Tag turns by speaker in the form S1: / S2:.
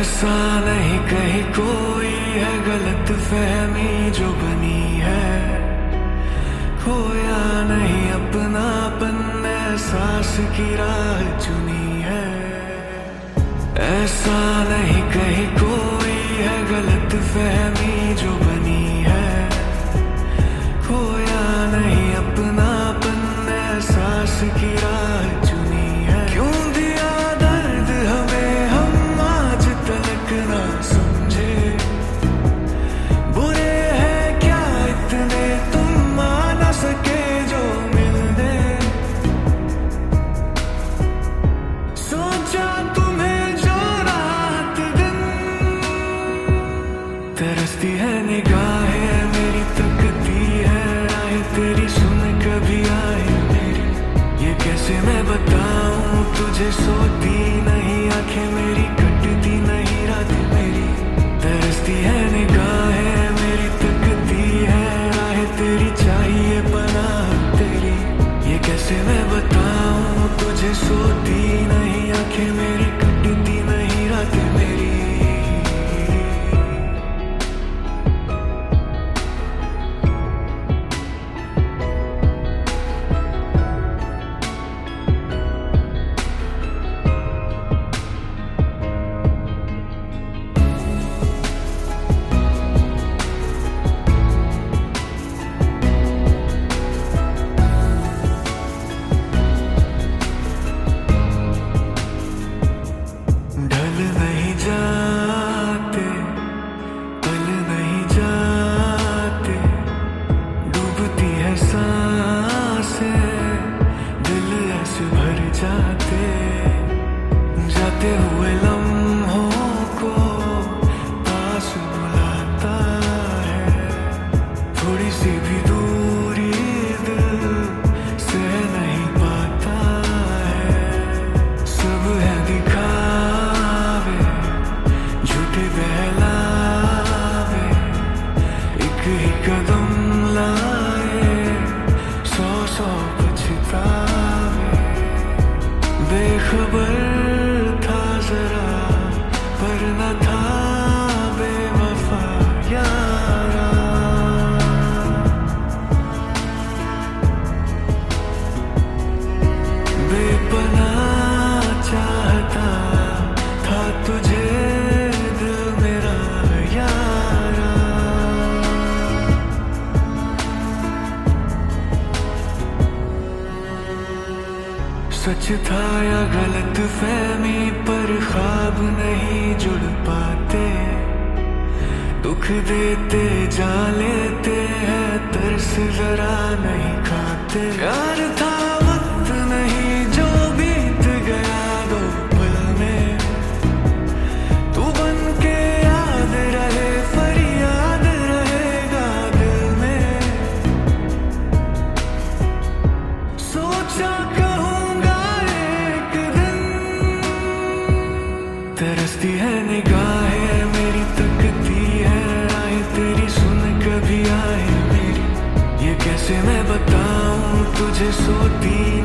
S1: ऐसा नहीं कहीं कोई है गलत फहमी जो बनी है। खोया नहीं अपना अपनापन सास की राह चुनी है। ऐसा नहीं कहीं कोई है गलत फहमी निगाहें मेरी है तेरी सुन कभी कैसे मैं बताऊँ, तुझे मेरी कटती नहीं, रात तरसती है मेरी तकती है तेरी चाहिए पनाह तेरी। ये कैसे मैं बताऊँ, तुझे सोती नहीं, आँखें मेरी साँसें दिल भर जाते जाते हुए लम्हों को थोड़ी सी भी दूरी दिल नहीं पाता सब है दिखावे बहलावे, एक ही कदम लाए cover सच था या गलत फहमी पर ख्वाब नहीं जुड़ पाते दुख देते जा कैसे मैं बताऊँ तुझे सोती